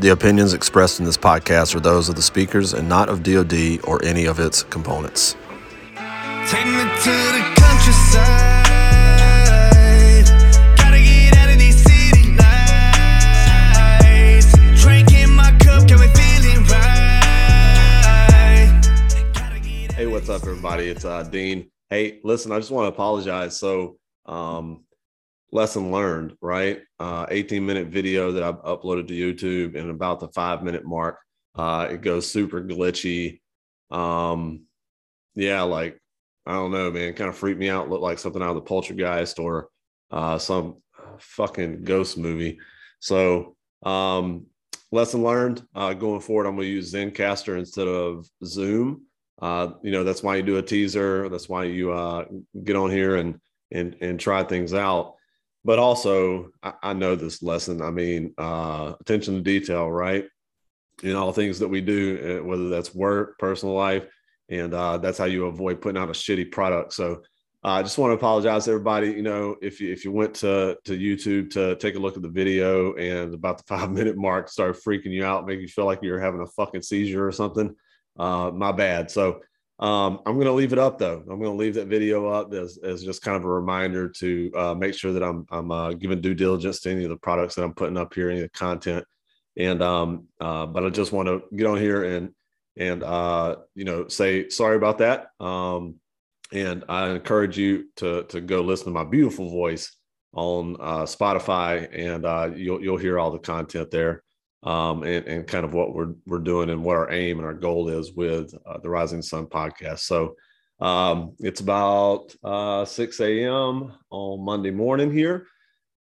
The opinions expressed in this podcast are those of the speakers and not of DoD or any of its components. Take me to the countryside. Gotta get out of these city lights. Drinking my cup, got me feeling right. Gotta get Hey, what's up, everybody? It's uh, Dean. Hey, listen, I just want to apologize. So, um, lesson learned, right? Uh, 18 minute video that I've uploaded to YouTube and about the five minute mark, uh, it goes super glitchy. Um, yeah, like I don't know, man, kind of freaked me out. Looked like something out of the Poltergeist or uh, some fucking ghost movie. So, um, lesson learned. Uh, going forward, I'm going to use Zencastr instead of Zoom. Uh, you know, that's why you do a teaser. That's why you uh, get on here and and and try things out. But also, I, I know this lesson. I mean, uh, attention to detail, right? In all things that we do, uh, whether that's work, personal life, and uh, that's how you avoid putting out a shitty product. So uh, I just want to apologize to everybody. You know, if you if you went to to YouTube to take a look at the video and about the five minute mark started freaking you out, making you feel like you're having a fucking seizure or something, uh, my bad. So um, I'm going to leave it up though. I'm going to leave that video up as, as just kind of a reminder to uh, make sure that I'm I'm uh, giving due diligence to any of the products that I'm putting up here, any of the content. And um, uh, but I just want to get on here and and uh, you know say sorry about that. Um, and I encourage you to to go listen to my beautiful voice on uh, Spotify, and uh, you'll you'll hear all the content there, um, and and kind of what we're we're doing and what our aim and our goal is with uh, the Rising Son podcast. So um, it's about uh, 6 a.m. on Monday morning here.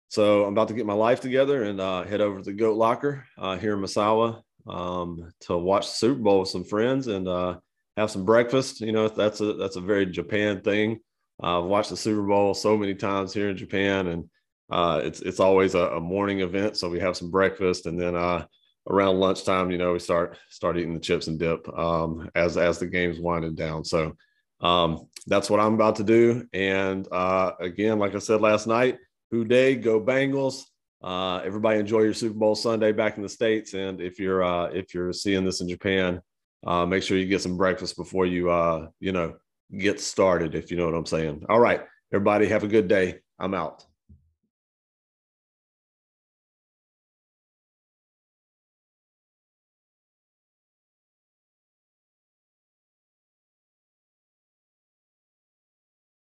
So I'm about to get my life together and uh, head over to Goat Locker uh, here in Misawa um, to watch the Super Bowl with some friends and uh, have some breakfast. You know, that's a that's a very Japan thing. I've watched the Super Bowl so many times here in Japan, and uh, it's it's always a, a morning event. So we have some breakfast, and then uh, around lunchtime, you know, we start start eating the chips and dip um, as as the game's winding down. So um, that's what I'm about to do. And uh, again, like I said last night, who dey go Bengals. Uh, everybody enjoy your Super Bowl Sunday back in the states, and if you're uh, if you're seeing this in Japan, uh, make sure you get some breakfast before you uh, you know get started. If you know what I'm saying. All right, everybody, have a good day. I'm out.